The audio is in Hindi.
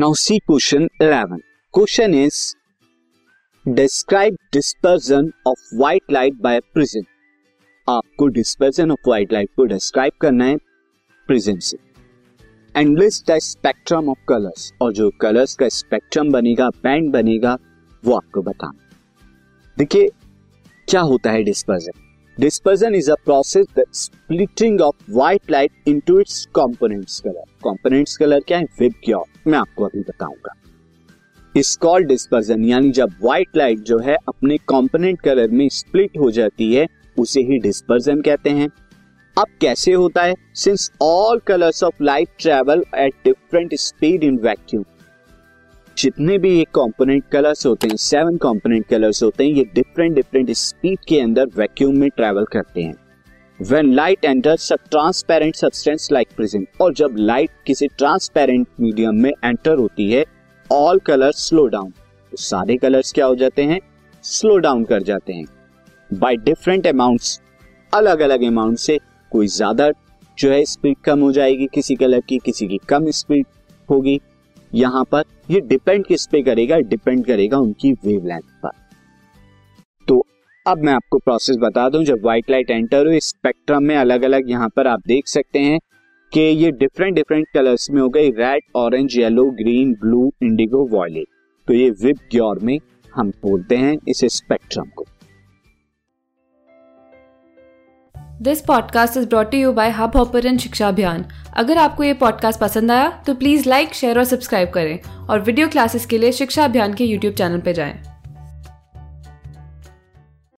Now see question 11 question is describe dispersion of white light by prism आपको डिस्पर्जन ऑफ़ व्हाइट लाइट को डिस्क्राइब करना है प्रिज्म से। And list the spectrum of colours और जो कलर्स का स्पेक्ट्रम बनेगा बैंड बनेगा, वो आपको बताना देखिए, क्या होता है dispersion dispersion is a process the splitting of white light into its components colour components colour क्या है? विबग्योर मैं आपको अभी बताऊँगा। इस कॉल डिस्पर्जन यानी जब व्हाइट लाइट जो है अपने कंपोनेंट कलर में स्प्लिट हो जाती है, उसे ही डिस्पर्जन कहते हैं। अब कैसे होता है? Since all colours of light travel at different speed in vacuum जितने भी ये कंपोनेंट कलर्स होते हैं सेवन कंपोनेंट कलर्स होते हैं, ये डिफरेंट डिफरेंट स्पीड के अंदर वैक्यूम में ट्रेवल करते हैं। When light enters transparent substance like prism और जब लाइट किसी ट्रांसपेरेंट मीडियम में एंटर होती है ऑल कलर्स स्लो डाउन तो सारे कलर्स क्या हो जाते हैं? स्लो डाउन कर जाते हैं. बाय डिफरेंट अमाउंट्स अलग अलग अमाउंट से कोई ज़्यादा जो है स्पीड कम हो जाएगी किसी कलर की, किसी की कम स्पीड होगी. यहाँ पर ये डिपेंड किस पे करेगा? डिपेंड करेगा उनकी वेवलेंथ पर. अब मैं आपको प्रोसेस बता दूँ, जब व्हाइट लाइट एंटर हुई स्पेक्ट्रम में अलग अलग यहाँ पर आप देख सकते हैं कि ये डिफरेंट डिफरेंट कलर्स में हो गए red orange yellow green blue indigo violet तो ये विप ग्योर में हम बोलते हैं इस स्पेक्ट्रम को। This podcast is brought you by Hubhopper Shiksha Abhiyan अगर आपको ये पॉडकास्ट पसंद आया तो प्लीज़ लाइक शेयर और सब्सक्राइब करें और वीडियो क्लासेस के लिए शिक्षा अभियान के यूट्यूब चैनल पर जाएँ।